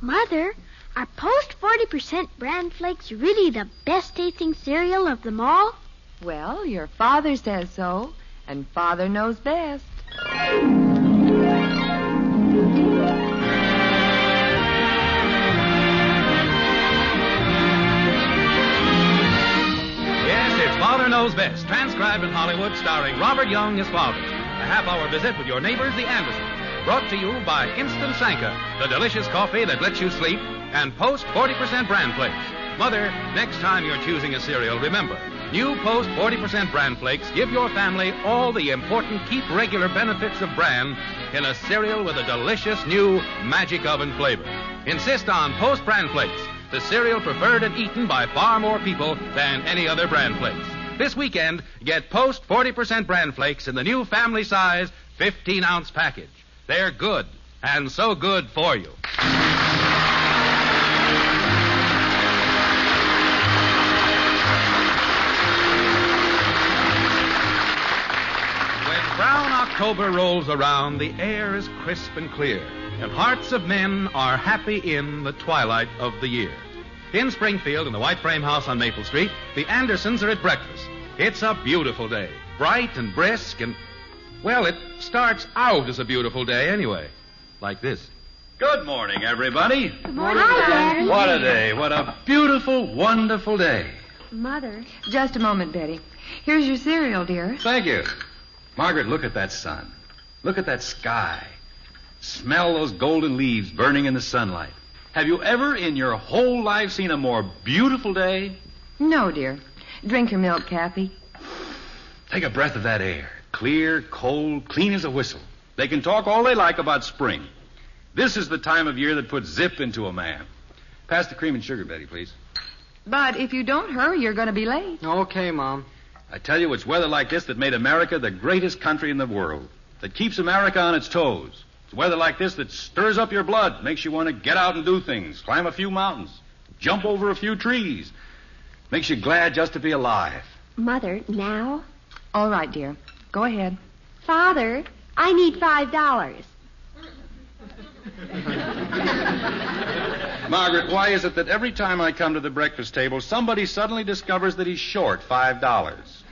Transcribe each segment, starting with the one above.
Mother, are Post 40% bran flakes really the best tasting cereal of them all? Well, your father says so, and father knows best. Yes, it's Father Knows Best, transcribed in Hollywood, starring Robert Young as father. A half hour visit with your neighbors, the Andersons. Brought to you by Instant Sanka, the delicious coffee that lets you sleep, and Post 40% bran flakes. Mother, next time you're choosing a cereal, remember, new Post 40% bran flakes give your family all the important keep regular benefits of bran in a cereal with a delicious new magic oven flavor. Insist on Post bran flakes, the cereal preferred and eaten by far more people than any other bran flakes. This weekend, get Post 40% bran flakes in the new family size 15 ounce package. They're good, and so good for you. When brown October rolls around, the air is crisp and clear, and hearts of men are happy in the twilight of the year. In Springfield, in the white frame house on Maple Street, the Andersons are at breakfast. It's a beautiful day, bright and brisk, and, well, it starts out as a beautiful day anyway. Like this. Good morning, everybody. Good morning, Hi, Daddy. What a day. What a beautiful, wonderful day. Mother, Just a moment, Betty. Here's your cereal, dear. Thank you. Margaret, look at that sun. Look at that sky. Smell those golden leaves burning in the sunlight. Have you ever in your whole life seen a more beautiful day? No, dear. Drink your milk, Kathy. Take a breath of that air. Clear, cold, clean as a whistle. They can talk all they like about spring. This is the time of year that puts zip into a man. Pass the cream and sugar, Betty, please. But if you don't hurry, you're going to be late. Okay, Mom. I tell you, it's weather like this that made America the greatest country in the world, that keeps America on its toes. It's weather like this that stirs up your blood, makes you want to get out and do things, climb a few mountains, jump over a few trees, makes you glad just to be alive. Mother, now? All right, dear. Go ahead. Father, I need five dollars. Margaret, why is it that every time I come to the breakfast table, somebody suddenly discovers that he's short five dollars?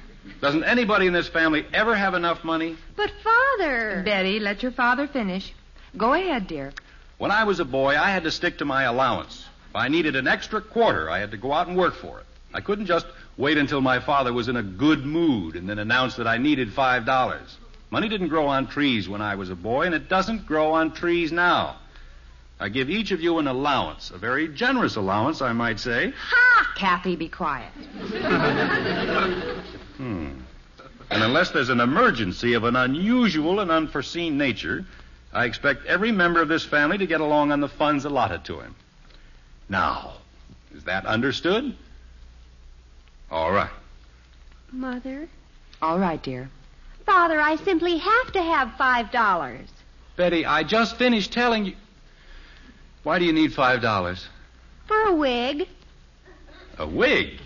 Doesn't anybody in this family ever have enough money? But Father. Betty, let your father finish. Go ahead, dear. When I was a boy, I had to stick to my allowance. If I needed an extra quarter, I had to go out and work for it. I couldn't just wait until my father was in a good mood and then announce that I needed five dollars. Money didn't grow on trees when I was a boy, and it doesn't grow on trees now. I give each of you an allowance, a very generous allowance, I might say. Ha! Kathy, be quiet. Hmm. And unless there's an emergency of an unusual and unforeseen nature, I expect every member of this family to get along on the funds allotted to him. Now, is that understood? All right. Mother? All right, dear. Father, I simply have to have five dollars. Betty, I just finished telling you. Why do you need five dollars? For a wig. A wig?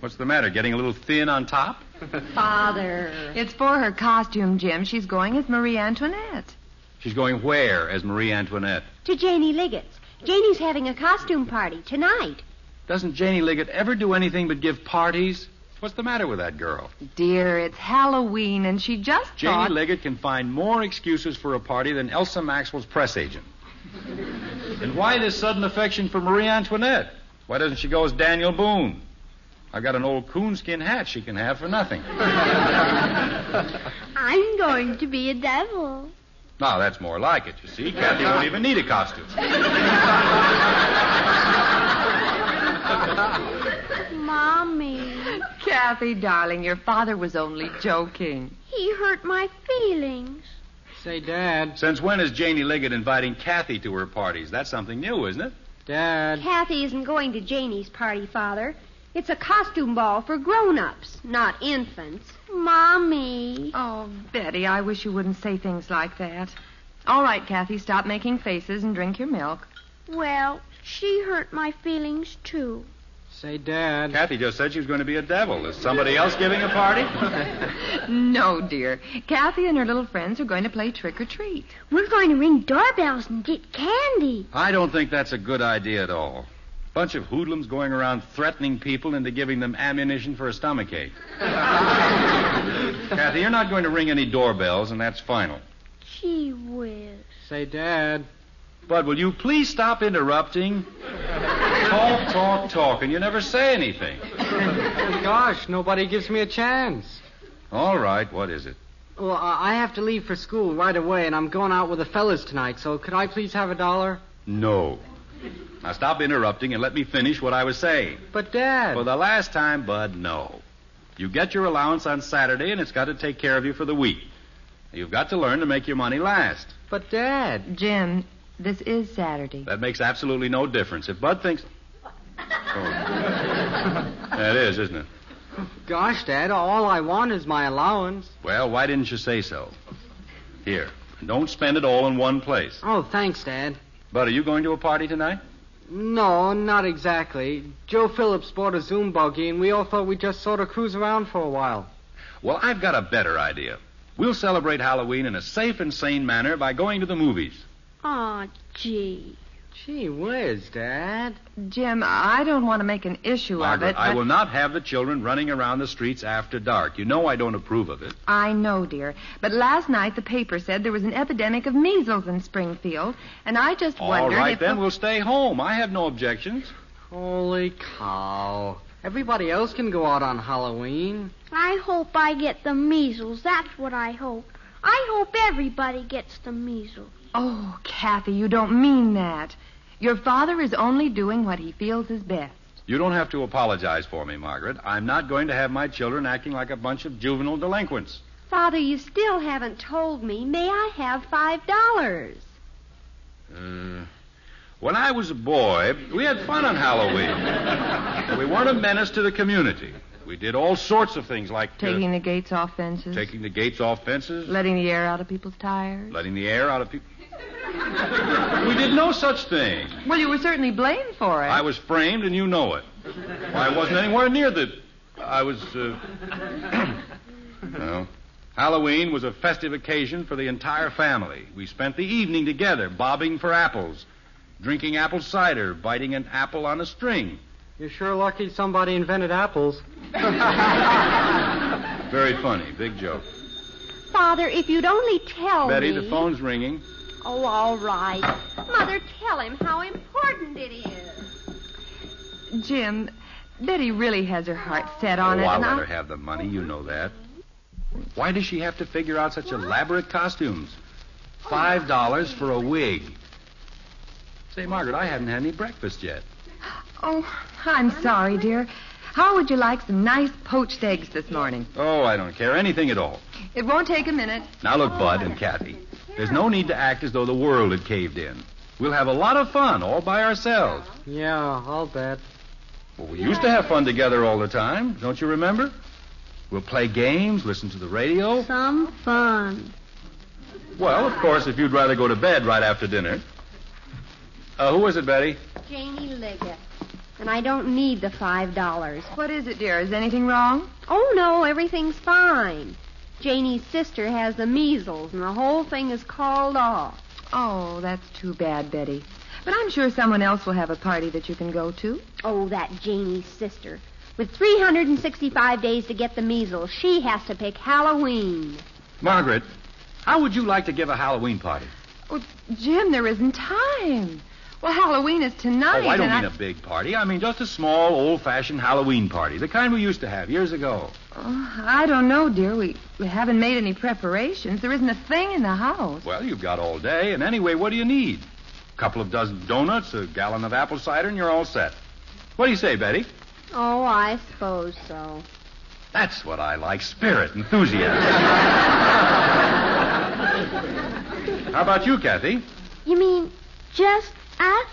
What's the matter? Getting a little thin on top? Father. It's for her costume, Jim. She's going as Marie Antoinette. She's going where as Marie Antoinette? To Janie Liggett's. Janie's having a costume party tonight. Doesn't Janie Liggett ever do anything but give parties? What's the matter with that girl? Dear, it's Halloween, and she just Janie thought... Liggett can find more excuses for a party than Elsa Maxwell's press agent. and why this sudden affection for Marie Antoinette? Why doesn't she go as Daniel Boone? I've got an old coonskin hat she can have for nothing. I'm going to be a devil. Now, that's more like it, you see. Kathy won't even need a costume. Mommy. Kathy, darling, your father was only joking. He hurt my feelings. Say, Dad. Since when is Janie Liggett inviting Kathy to her parties? That's something new, isn't it? Dad. Kathy isn't going to Janie's party, Father. It's a costume ball for grown-ups, not infants. Mommy. Oh, Betty, I wish you wouldn't say things like that. All right, Kathy, stop making faces and drink your milk. Well, she hurt my feelings, too. Say, Dad. Kathy just said she was going to be a devil. Is somebody else giving a party? No, dear. Kathy and her little friends are going to play trick or treat. We're going to ring doorbells and get candy. I don't think that's a good idea at all. Bunch of hoodlums going around threatening people into giving them ammunition for a stomachache. Kathy, you're not going to ring any doorbells, and that's final. Gee whiz. Say, Dad. Bud, will you please stop interrupting? Talk, talk, talk, and you never say anything. Gosh, nobody gives me a chance. All right, what is it? Well, I I have to leave for school right away, and I'm going out with the fellas tonight, so could I please have a dollar? No. Now stop interrupting and let me finish what I was saying. But, Dad. For the last time, Bud, no. You get your allowance on Saturday, and it's got to take care of you for the week. You've got to learn to make your money last. But, Dad. Jim, this is Saturday. That makes absolutely no difference. If Bud thinks. Oh. that is, isn't it? Gosh, Dad, all I want is my allowance. Well, why didn't you say so? Here. Don't spend it all in one place. Oh, thanks, Dad. Bud, are you going to a party tonight? No, not exactly. Joe Phillips bought a Zoom buggy, and we all thought we'd just sort of cruise around for a while. Well, I've got a better idea. We'll celebrate Halloween in a safe and sane manner by going to the movies. Aw, gee. Gee whiz, Dad. Jim, I don't want to make an issue Margaret, of it. I will not have the children running around the streets after dark. You know I don't approve of it. I know, dear. But last night the paper said there was an epidemic of measles in Springfield, and I just All wondered right, if then we'll stay home. I have no objections. Holy cow. Everybody else can go out on Halloween. I hope I get the measles. That's what I hope. I hope everybody gets the measles. Oh, Kathy, you don't mean that. Your father is only doing what he feels is best. You don't have to apologize for me, Margaret. I'm not going to have my children acting like a bunch of juvenile delinquents. Father, you still haven't told me. May I have five dollars? Uh, when I was a boy, we had fun on Halloween. we weren't a menace to the community. We did all sorts of things like uh, Taking the gates off fences, taking the gates off fences, letting the air out of people's tires. letting the air out of people. We did no such thing. Well, you were certainly blamed for it. I was framed, and you know it. Why, I wasn't anywhere near the. I was. Uh... well, Halloween was a festive occasion for the entire family. We spent the evening together, bobbing for apples, drinking apple cider, biting an apple on a string. You're sure lucky somebody invented apples. Very funny, big joke. Father, if you'd only tell Betty, me. the phone's ringing. Oh, all right. Mother, tell him how important it is. Jim, Betty really has her heart set on oh, it. I'll and let I- her have the money. You know that. Why does she have to figure out such elaborate costumes? Five dollars for a wig. Say, Margaret, I haven't had any breakfast yet. Oh, I'm sorry, dear. How would you like some nice poached eggs this morning? Oh, I don't care anything at all. It won't take a minute. Now look, Bud and Kathy. There's no need to act as though the world had caved in. We'll have a lot of fun all by ourselves. Yeah, I'll bet. Well, we used to have fun together all the time. Don't you remember? We'll play games, listen to the radio. Some fun. Well, of course, if you'd rather go to bed right after dinner. Uh, who is it, Betty? Janie Liggett. And I don't need the five dollars. What is it, dear? Is anything wrong? Oh, no, everything's fine. Janie's sister has the measles, and the whole thing is called off. Oh, that's too bad, Betty. But I'm sure someone else will have a party that you can go to. Oh, that Janie's sister. With 365 days to get the measles, she has to pick Halloween. Margaret, how would you like to give a Halloween party? Oh, Jim, there isn't time. Well, Halloween is tonight. oh, I don't mean a big party. I mean just a small, old-fashioned Halloween party, the kind we used to have years ago. Oh, I don't know, dear. We, we haven't made any preparations. There isn't a thing in the house. Well, you've got all day, and anyway, what do you need? A couple of dozen donuts, a gallon of apple cider, and you're all set. What do you say, Betty? Oh, I suppose so. That's what I like spirit, enthusiasm. How about you, Kathy? You mean just us?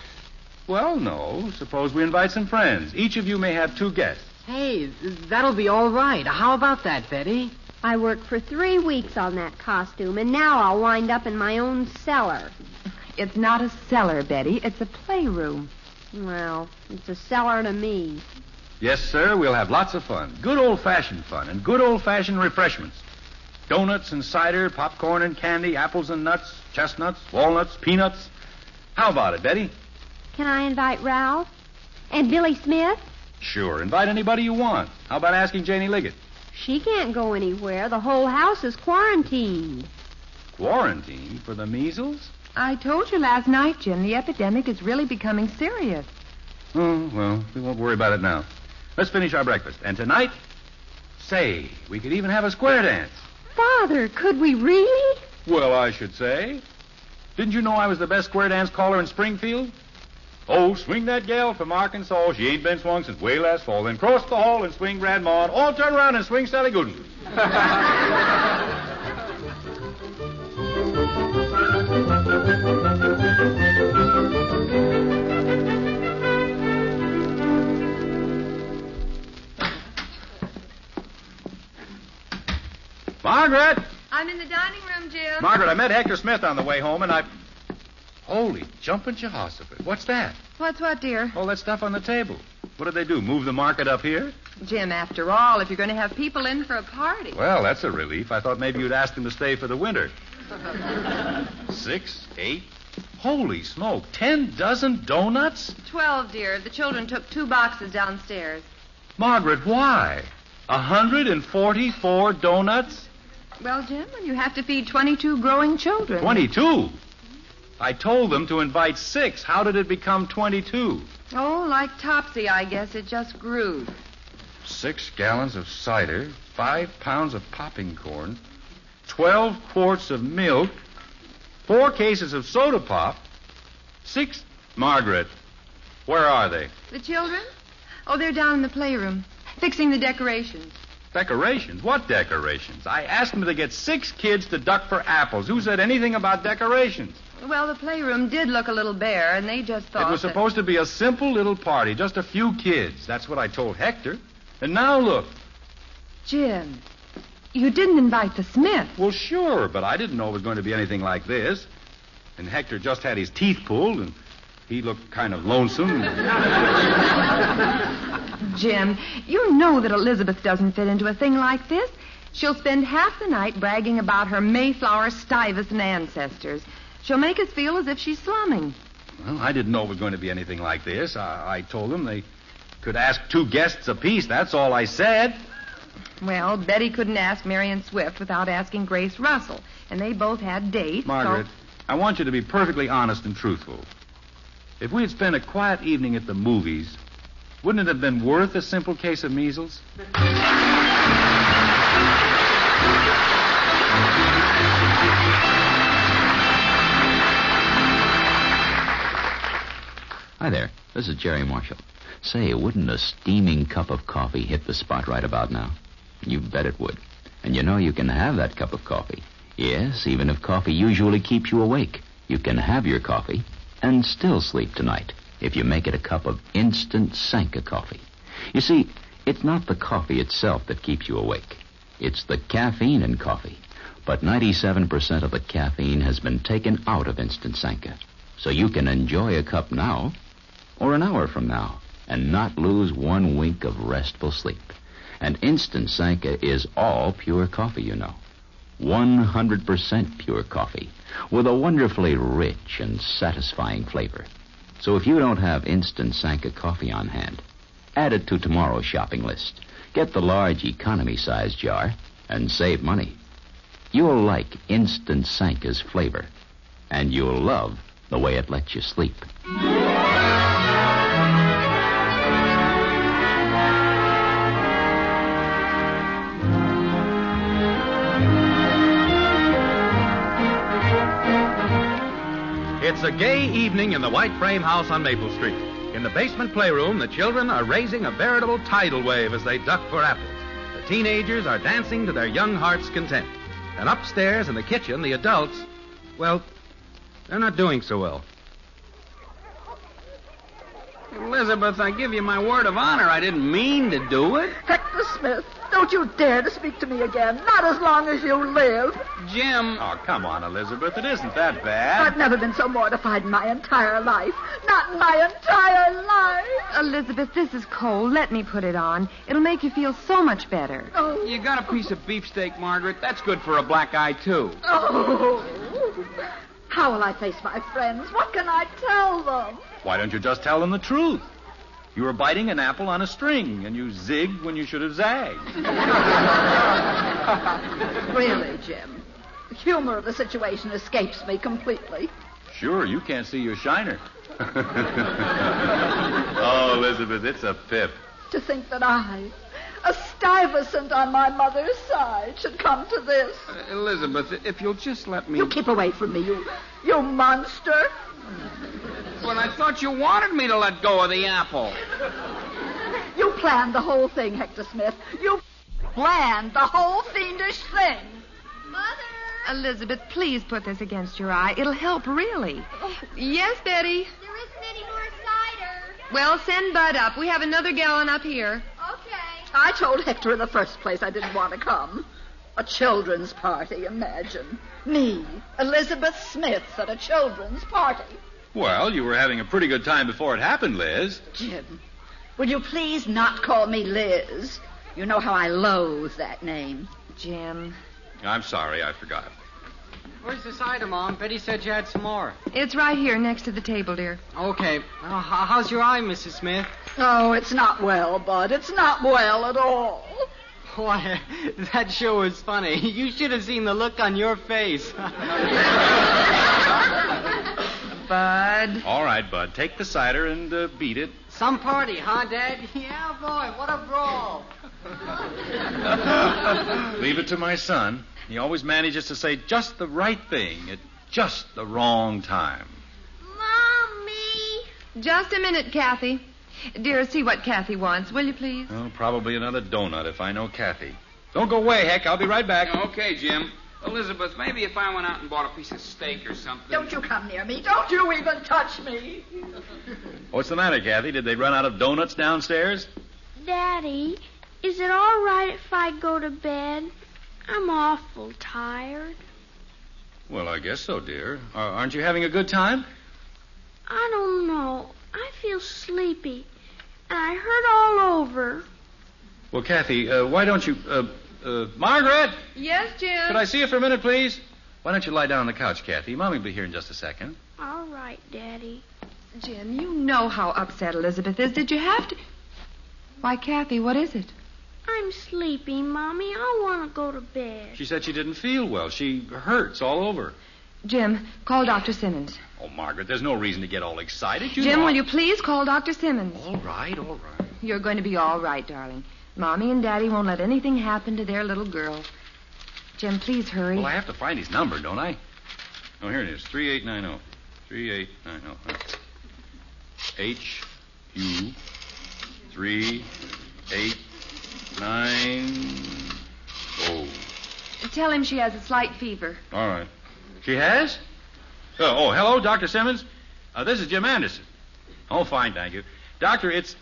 Well, no. Suppose we invite some friends. Each of you may have two guests. Hey, that'll be all right. How about that, Betty? I worked for three weeks on that costume, and now I'll wind up in my own cellar. It's not a cellar, Betty. It's a playroom. Well, it's a cellar to me. Yes, sir, we'll have lots of fun. Good old fashioned fun and good old fashioned refreshments. Donuts and cider, popcorn and candy, apples and nuts, chestnuts, walnuts, peanuts. How about it, Betty? Can I invite Ralph? And Billy Smith? Sure. Invite anybody you want. How about asking Janie Liggett? She can't go anywhere. The whole house is quarantined. Quarantined? for the measles? I told you last night, Jim, the epidemic is really becoming serious. Oh, well, we won't worry about it now. Let's finish our breakfast. And tonight, say, we could even have a square dance. Father, could we really? Well, I should say. Didn't you know I was the best square dance caller in Springfield? Oh, swing that gal from Arkansas. She ain't been swung since way last fall. Then cross the hall and swing Grandma. All turn around and swing Sally Gooden. Margaret! I'm in the dining room, Jim. Margaret, I met Hector Smith on the way home, and I. Holy jumping Jehoshaphat. What's that? What's what, dear? All that stuff on the table. What did they do? Move the market up here? Jim, after all, if you're going to have people in for a party. Well, that's a relief. I thought maybe you'd ask them to stay for the winter. Six, eight. Holy smoke. Ten dozen donuts? Twelve, dear. The children took two boxes downstairs. Margaret, why? A hundred and forty-four donuts? Well, Jim, when you have to feed 22 growing children. Twenty-two. I told them to invite six. How did it become twenty-two? Oh, like Topsy, I guess. It just grew. Six gallons of cider, five pounds of popping corn, twelve quarts of milk, four cases of soda pop, six. Margaret, where are they? The children? Oh, they're down in the playroom, fixing the decorations. Decorations? What decorations? I asked them to get six kids to duck for apples. Who said anything about decorations? Well, the playroom did look a little bare, and they just thought. It was that- supposed to be a simple little party, just a few kids. That's what I told Hector. And now look. Jim, you didn't invite the Smiths. Well, sure, but I didn't know it was going to be anything like this. And Hector just had his teeth pulled, and he looked kind of lonesome. Jim, you know that Elizabeth doesn't fit into a thing like this. She'll spend half the night bragging about her Mayflower Stuyvesant ancestors. She'll make us feel as if she's slumming. Well, I didn't know it was going to be anything like this. I, I told them they could ask two guests apiece. That's all I said. Well, Betty couldn't ask Marion Swift without asking Grace Russell, and they both had dates. so- Margaret, I want you to be perfectly honest and truthful. If we had spent a quiet evening at the movies, wouldn't it have been worth a simple case of measles? Hi there. This is Jerry Marshall. Say, wouldn't a steaming cup of coffee hit the spot right about now? You bet it would. And you know you can have that cup of coffee. Yes, even if coffee usually keeps you awake, you can have your coffee and still sleep tonight if you make it a cup of instant Sanka coffee. You see, it's not the coffee itself that keeps you awake. It's the caffeine in coffee. But 97% of the caffeine has been taken out of instant Sanka. So you can enjoy a cup now or an hour from now and not lose one wink of restful sleep. And Instant Sanka is all pure coffee, you know. 100% pure coffee with a wonderfully rich and satisfying flavor. So if you don't have Instant Sanka coffee on hand, add it to tomorrow's shopping list. Get the large economy size jar and save money. You'll like Instant Sanka's flavor, and you'll love the way it lets you sleep. It's a gay evening in the white frame house on Maple Street. In the basement playroom, the children are raising a veritable tidal wave as they duck for apples. The teenagers are dancing to their young hearts' content. And upstairs in the kitchen, the adults, well, they're not doing so well. Elizabeth, I give you my word of honor. I didn't mean to do it. Hector Smith, Don't you dare to speak to me again. Not as long as you live. Jim. Oh, come on, Elizabeth. It isn't that bad. I've never been so mortified in my entire life. Not in my entire life. Elizabeth, this is cold. Let me put it on. It'll make you feel so much better. Oh, You got a piece of beefsteak, Margaret? That's good for a black eye, too. oh. How will I face my friends? What can I tell them? Why don't you just tell them the truth? You were biting an apple on a string, and you zigged when you should have zagged. Really, Jim. The humor of the situation escapes me completely. Sure, you can't see your shiner. oh, Elizabeth, it's a pip. To think that I, a Stuyvesant on my mother's side, should come to this. Uh, Elizabeth, if you'll just let me. You keep away from me, you, you monster. Well, I thought you wanted me to let go of the apple. You planned the whole thing, Hector Smith. You planned the whole fiendish thing. Mother! Elizabeth, please put this against your eye. It'll help, really. Yes, Betty. There isn't any more cider. Well, send Bud up. We have another gallon up here. Okay. I told Hector in the first place I didn't want to come. A children's party, imagine. Me, Elizabeth Smith, at a children's party. Well, you were having a pretty good time before it happened, Liz. Jim, will you please not call me Liz? You know how I loathe that name. Jim. I'm sorry, I forgot. Where's the cider, Mom? Betty said you had some more. It's right here next to the table, dear. Okay. Uh, how's your eye, Mrs. Smith? Oh, it's not well, Bud. It's not well at all. Why, that show was funny. You should have seen the look on your face. Bud. All right, Bud, take the cider and uh, beat it. Some party, huh, Dad? Yeah, boy, what a brawl. Leave it to my son. He always manages to say just the right thing at just the wrong time. Mommy! Just a minute, Kathy. Dear, see what Kathy wants, will you please? Oh, probably another donut if I know Kathy. Don't go away, Heck. I'll be right back. Okay, Jim. Elizabeth, maybe if I went out and bought a piece of steak or something. Don't you come near me. Don't you even touch me. What's the matter, Kathy? Did they run out of donuts downstairs? Daddy, is it all right if I go to bed? I'm awful tired. Well, I guess so, dear. Uh, aren't you having a good time? I don't know. I feel sleepy. And I hurt all over. Well, Kathy, uh, why don't you. Uh, uh, Margaret! Yes, Jim. Could I see you for a minute, please? Why don't you lie down on the couch, Kathy? Mommy'll be here in just a second. All right, Daddy. Jim, you know how upset Elizabeth is. Did you have to? Why, Kathy, what is it? I'm sleepy, Mommy. I want to go to bed. She said she didn't feel well. She hurts all over. Jim, call Dr. Simmons. Oh, Margaret, there's no reason to get all excited. You Jim, know- will you please call Dr. Simmons? All right, all right. You're going to be all right, darling. Mommy and Daddy won't let anything happen to their little girl. Jim, please hurry. Well, I have to find his number, don't I? Oh, here it is. 3890. 3890. H U 3890. Tell him she has a slight fever. All right. She has? Oh, oh hello, Dr. Simmons. Uh, this is Jim Anderson. Oh, fine, thank you. Doctor, it's.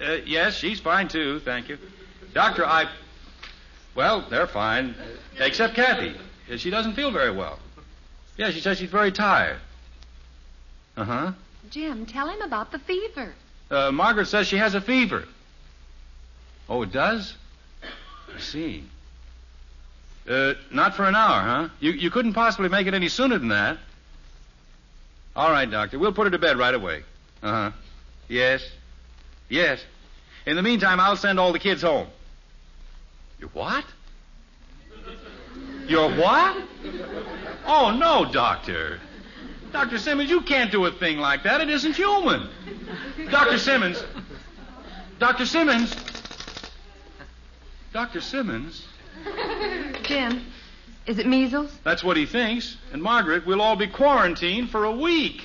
Uh, yes, she's fine, too, thank you. Doctor, I. Well, they're fine. Except Kathy. Uh, She doesn't feel very well. Yeah, she says she's very tired. Uh huh. Jim, tell him about the fever. Uh, Margaret says she has a fever. Oh, it does? I see. Uh, not for an hour, huh? You, you couldn't possibly make it any sooner than that. All right, Doctor. We'll put her to bed right away. Uh huh. Yes. Yes. In the meantime, I'll send all the kids home. You what? You're what? Oh, no, Doctor. Dr. Simmons, you can't do a thing like that. It isn't human. Dr. Simmons. Dr. Simmons. Dr. Simmons. Jim, is it measles? That's what he thinks. And Margaret, we'll all be quarantined for a week.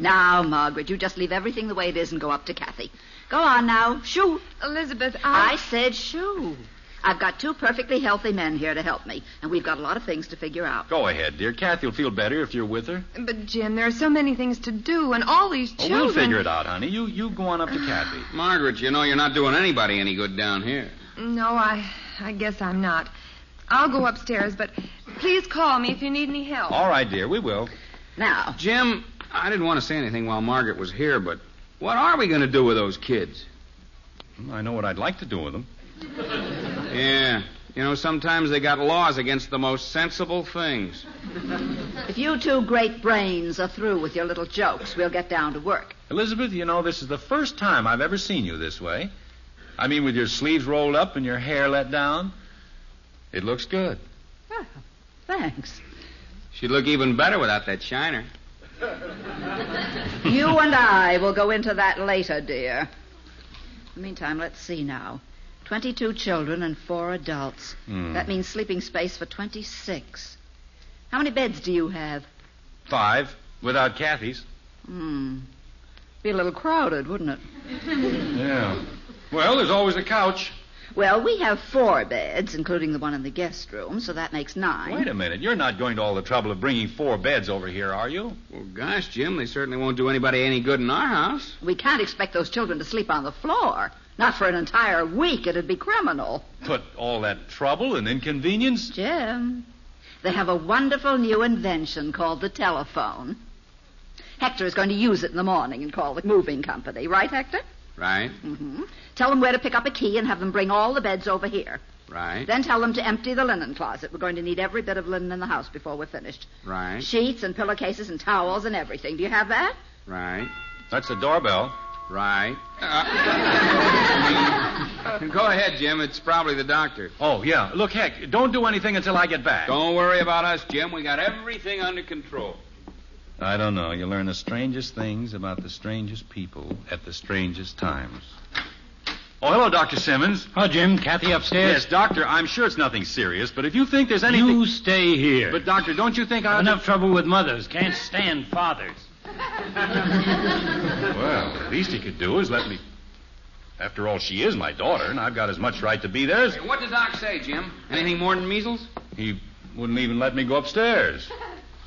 Now, Margaret, you just leave everything the way it is and go up to Kathy. Go on now. Shoo. Elizabeth, I I. said shoo. I've got two perfectly healthy men here to help me, and we've got a lot of things to figure out. Go ahead, dear. Kathy will feel better if you're with her. But, Jim, there are so many things to do, and all these children. Oh, we'll figure it out, honey. You you go on up to Kathy. Margaret, you know you're not doing anybody any good down here. No, I, I guess I'm not. I'll go upstairs, but please call me if you need any help. All right, dear. We will. Now, Jim, I didn't want to say anything while Margaret was here, but what are we going to do with those kids? I know what I'd like to do with them. Yeah. You know, sometimes they got laws against the most sensible things. if you two great brains are through with your little jokes, we'll get down to work. Elizabeth, you know, this is the first time I've ever seen you this way. I mean, with your sleeves rolled up and your hair let down. It looks good. Oh, thanks. She'd look even better without that shiner. You and I will go into that later, dear. In the meantime, let's see now. 22 children and four adults. Hmm. That means sleeping space for 26. How many beds do you have? Five, without Kathy's. Hmm. Be a little crowded, wouldn't it? Yeah. Well, there's always the couch. Well, we have four beds, including the one in the guest room, so that makes nine. Wait a minute. You're not going to all the trouble of bringing four beds over here, are you? Well, gosh, Jim, they certainly won't do anybody any good in our house. We can't expect those children to sleep on the floor. Not for an entire week. It'd be criminal. But all that trouble and inconvenience. Jim, they have a wonderful new invention called the telephone. Hector is going to use it in the morning and call the moving company. Right, Hector? Right, Mm-hmm. Tell them where to pick up a key and have them bring all the beds over here. right, Then tell them to empty the linen closet. We're going to need every bit of linen in the house before we're finished. right, Sheets and pillowcases and towels and everything. Do you have that? right, That's the doorbell. Right. Uh, go ahead, Jim. It's probably the doctor. Oh, yeah. Look, heck, don't do anything until I get back. Don't worry about us, Jim. We got everything under control. I don't know. You learn the strangest things about the strangest people at the strangest times. Oh, hello, Dr. Simmons. Oh, Jim, Kathy upstairs? Yes, Doctor, I'm sure it's nothing serious, but if you think there's anything. You stay here. But, Doctor, don't you think I. Enough trouble with mothers. Can't stand fathers. Well, the least he could do is let me. After all, she is my daughter, and I've got as much right to be there as. Hey, what did Doc say, Jim? Anything more than measles? He wouldn't even let me go upstairs.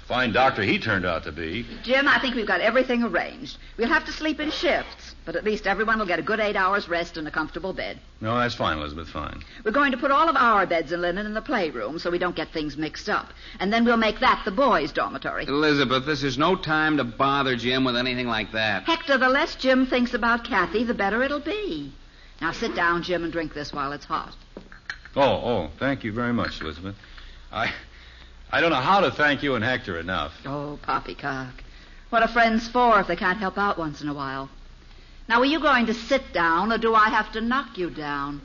Fine doctor he turned out to be. Jim, I think we've got everything arranged. We'll have to sleep in shifts, but at least everyone will get a good eight hours rest in a comfortable bed. No, that's fine, Elizabeth, fine. We're going to put all of our beds and linen in the playroom so we don't get things mixed up. And then we'll make that the boys' dormitory. Elizabeth, this is no time to bother Jim with anything like that. Hector, the less Jim thinks about Kathy, the better it'll be. Now sit down, Jim, and drink this while it's hot. Oh, oh, thank you very much, Elizabeth. I. I don't know how to thank you and Hector enough. Oh, poppycock. What are friends for if they can't help out once in a while? Now, are you going to sit down, or do I have to knock you down?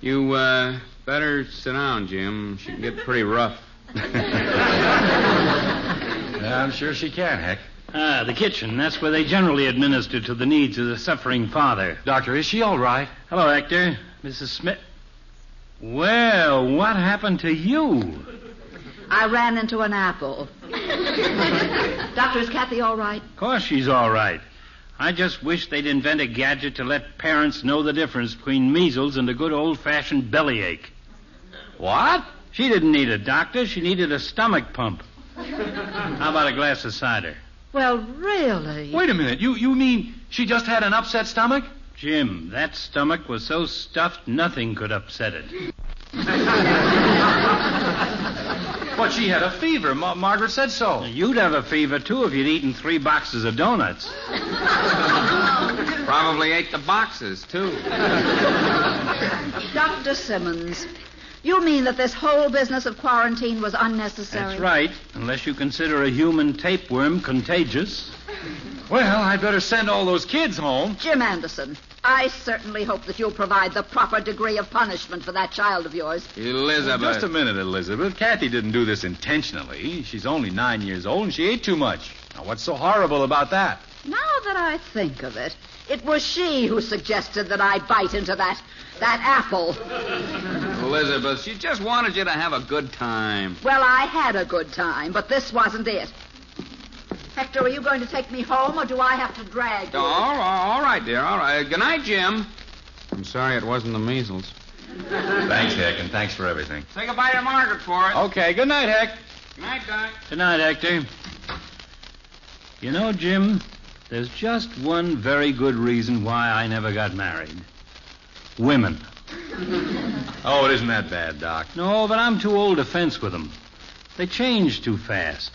You, uh, better sit down, Jim. She can get pretty rough. Yeah, I'm sure she can, Heck. Ah, the kitchen. That's where they generally administer to the needs of the suffering father. Doctor, is she all right? Hello, Hector. Mrs. Smith. Well, what happened to you? I ran into an apple. Doctor, is Kathy all right? Of course she's all right. I just wish they'd invent a gadget to let parents know the difference between measles and a good old-fashioned bellyache. What? She didn't need a doctor. She needed a stomach pump. How about a glass of cider? Well, really? Wait a minute. You you mean she just had an upset stomach? Jim, that stomach was so stuffed nothing could upset it. But she had a fever. Ma- Margaret said so. You'd have a fever, too, if you'd eaten three boxes of donuts. Probably ate the boxes, too. Dr. Simmons, you mean that this whole business of quarantine was unnecessary? That's right, unless you consider a human tapeworm contagious. Well, I'd better send all those kids home. Jim Anderson, I certainly hope that you'll provide the proper degree of punishment for that child of yours. Elizabeth. Just a minute, Elizabeth. Kathy didn't do this intentionally. She's only nine years old and she ate too much. Now, what's so horrible about that? Now that I think of it, it was she who suggested that I bite into that that apple. Elizabeth, she just wanted you to have a good time. Well, I had a good time, but this wasn't it. Hector, are you going to take me home, or do I have to drag you? Oh, all right, all right, dear. All right. Good night, Jim. I'm sorry it wasn't the measles. Thanks, Hick, and thanks for everything. Say goodbye to Margaret for us. Okay, good night, Hick. Good night, Doc. Good night, Hector. You know, Jim, there's just one very good reason why I never got married. Women. Oh, it isn't that bad, Doc. No, but I'm too old to fence with them. They change too fast.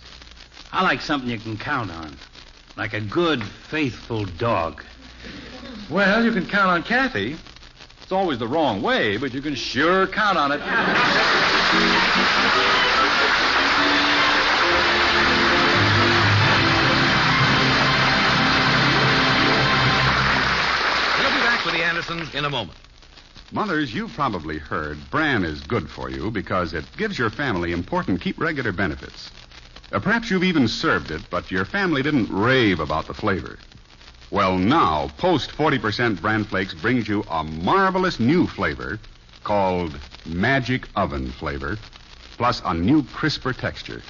I like something you can count on. Like a good, faithful dog. Well, you can count on Kathy. It's always the wrong way, but you can sure count on it. We'll be back with the Andersons in a moment. Mothers, you've probably heard bran is good for you because it gives your family important keep regular benefits. Uh, perhaps you've even served it, but your family didn't rave about the flavor. Well, now, Post 40% Bran Flakes brings you a marvelous new flavor called Magic Oven Flavor, plus a new crisper texture.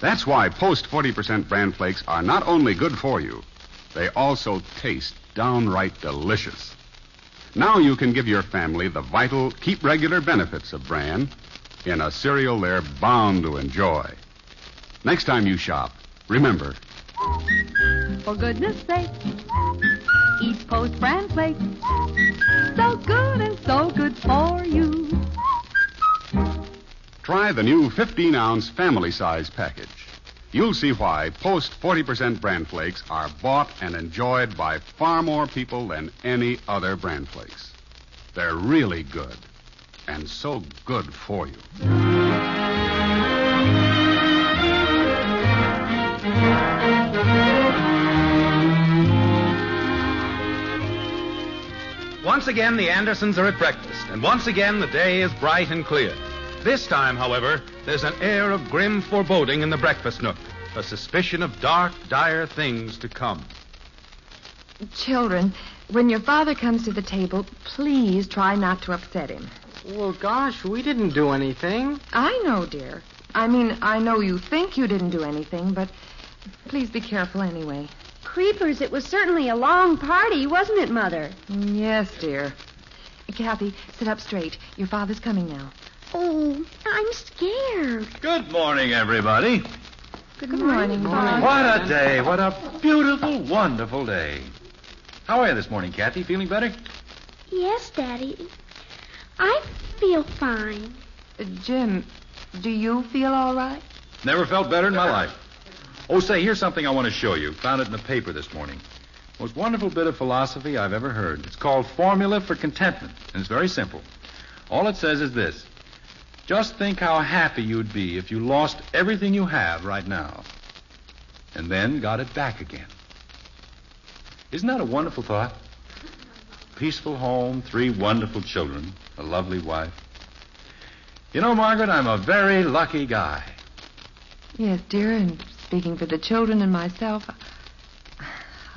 That's why Post 40% Bran Flakes are not only good for you, they also taste downright delicious. Now you can give your family the vital, keep regular benefits of bran in a cereal they're bound to enjoy. Next time you shop, remember, For goodness sake, eat Post Bran Flakes. So good and so good for you. try the new 15 ounce family size package. You'll see why Post 40% bran flakes are bought and enjoyed by far more people than any other bran flakes. They're really good, and so good for you. Once again, the Andersons are at breakfast, and once again, the day is bright and clear. This time, however, there's an air of grim foreboding in the breakfast nook, a suspicion of dark, dire things to come. Children, when your father comes to the table, please try not to upset him. Well, gosh, we didn't do anything. I know, dear. I mean, I know you think you didn't do anything, but please be careful anyway. Creepers, it was certainly a long party, wasn't it, Mother? Yes, dear. Kathy, sit up straight. Your father's coming now. Oh, I'm scared. Good morning, everybody. Good, morning, Bob. What a day. What a beautiful, wonderful day. How are you this morning, Kathy? Feeling better? Yes, Daddy. I feel fine. Uh, Jim, do you feel all right? Never felt better in my life. Oh, say, here's something I want to show you. Found it in the paper this morning. Most wonderful bit of philosophy I've ever heard. It's called Formula for Contentment, and it's very simple. All it says is this Just think how happy you'd be if you lost everything you have right now and then got it back again. Isn't that a wonderful thought? Peaceful home, three wonderful children, a lovely wife. You know, Margaret, I'm a very lucky guy. Yes, dear, and speaking for the children and myself,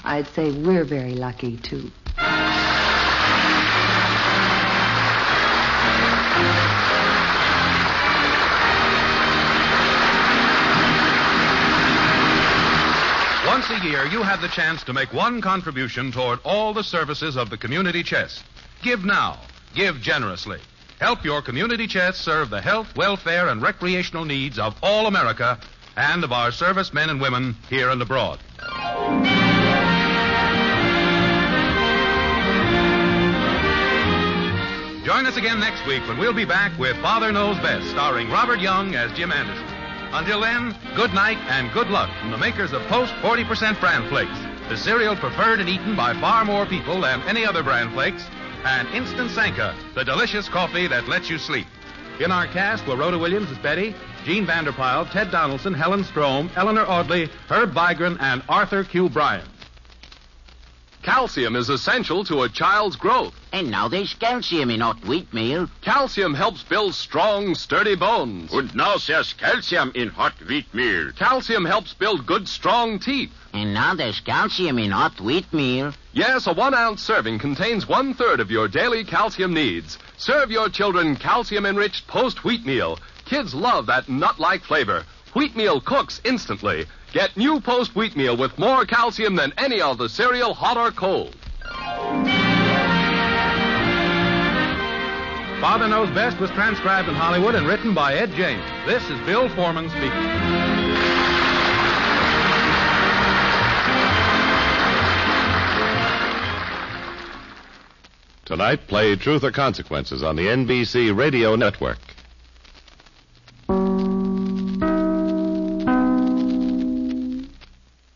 I'd say we're very lucky, too. Once a year, you have the chance to make one contribution toward all the services of the community chest. Give now. Give generously. Help your community chest serve the health, welfare, and recreational needs of all America and of our servicemen and women here and abroad. Join us again next week when we'll be back with Father Knows Best, starring Robert Young as Jim Anderson. Until then, good night and good luck from the makers of Post 40% Bran Flakes, the cereal preferred and eaten by far more people than any other bran flakes, and Instant Sanka, the delicious coffee that lets you sleep. In our cast were Rhoda Williams as Betty, Jean Vander Pyl, Ted Donaldson, Helen Strome, Eleanor Audley, Herb Vigran, and Arthur Q. Bryan. Calcium is essential to a child's growth. And now there's calcium in hot wheat meal. Calcium helps build strong, sturdy bones. And now there's calcium in hot wheat meal. Calcium helps build good, strong teeth. And now there's calcium in hot wheat meal. Yes, a one ounce serving contains one third of your daily calcium needs. Serve your children calcium enriched post wheat meal. Kids love that nut like flavor. Wheat meal cooks instantly. Get new post wheat meal with more calcium than any other cereal, hot or cold. Father Father Knows Best was transcribed in Hollywood and written by Ed James. This is Bill Forman speaking. Tonight, play Truth or Consequences on the NBC Radio Network.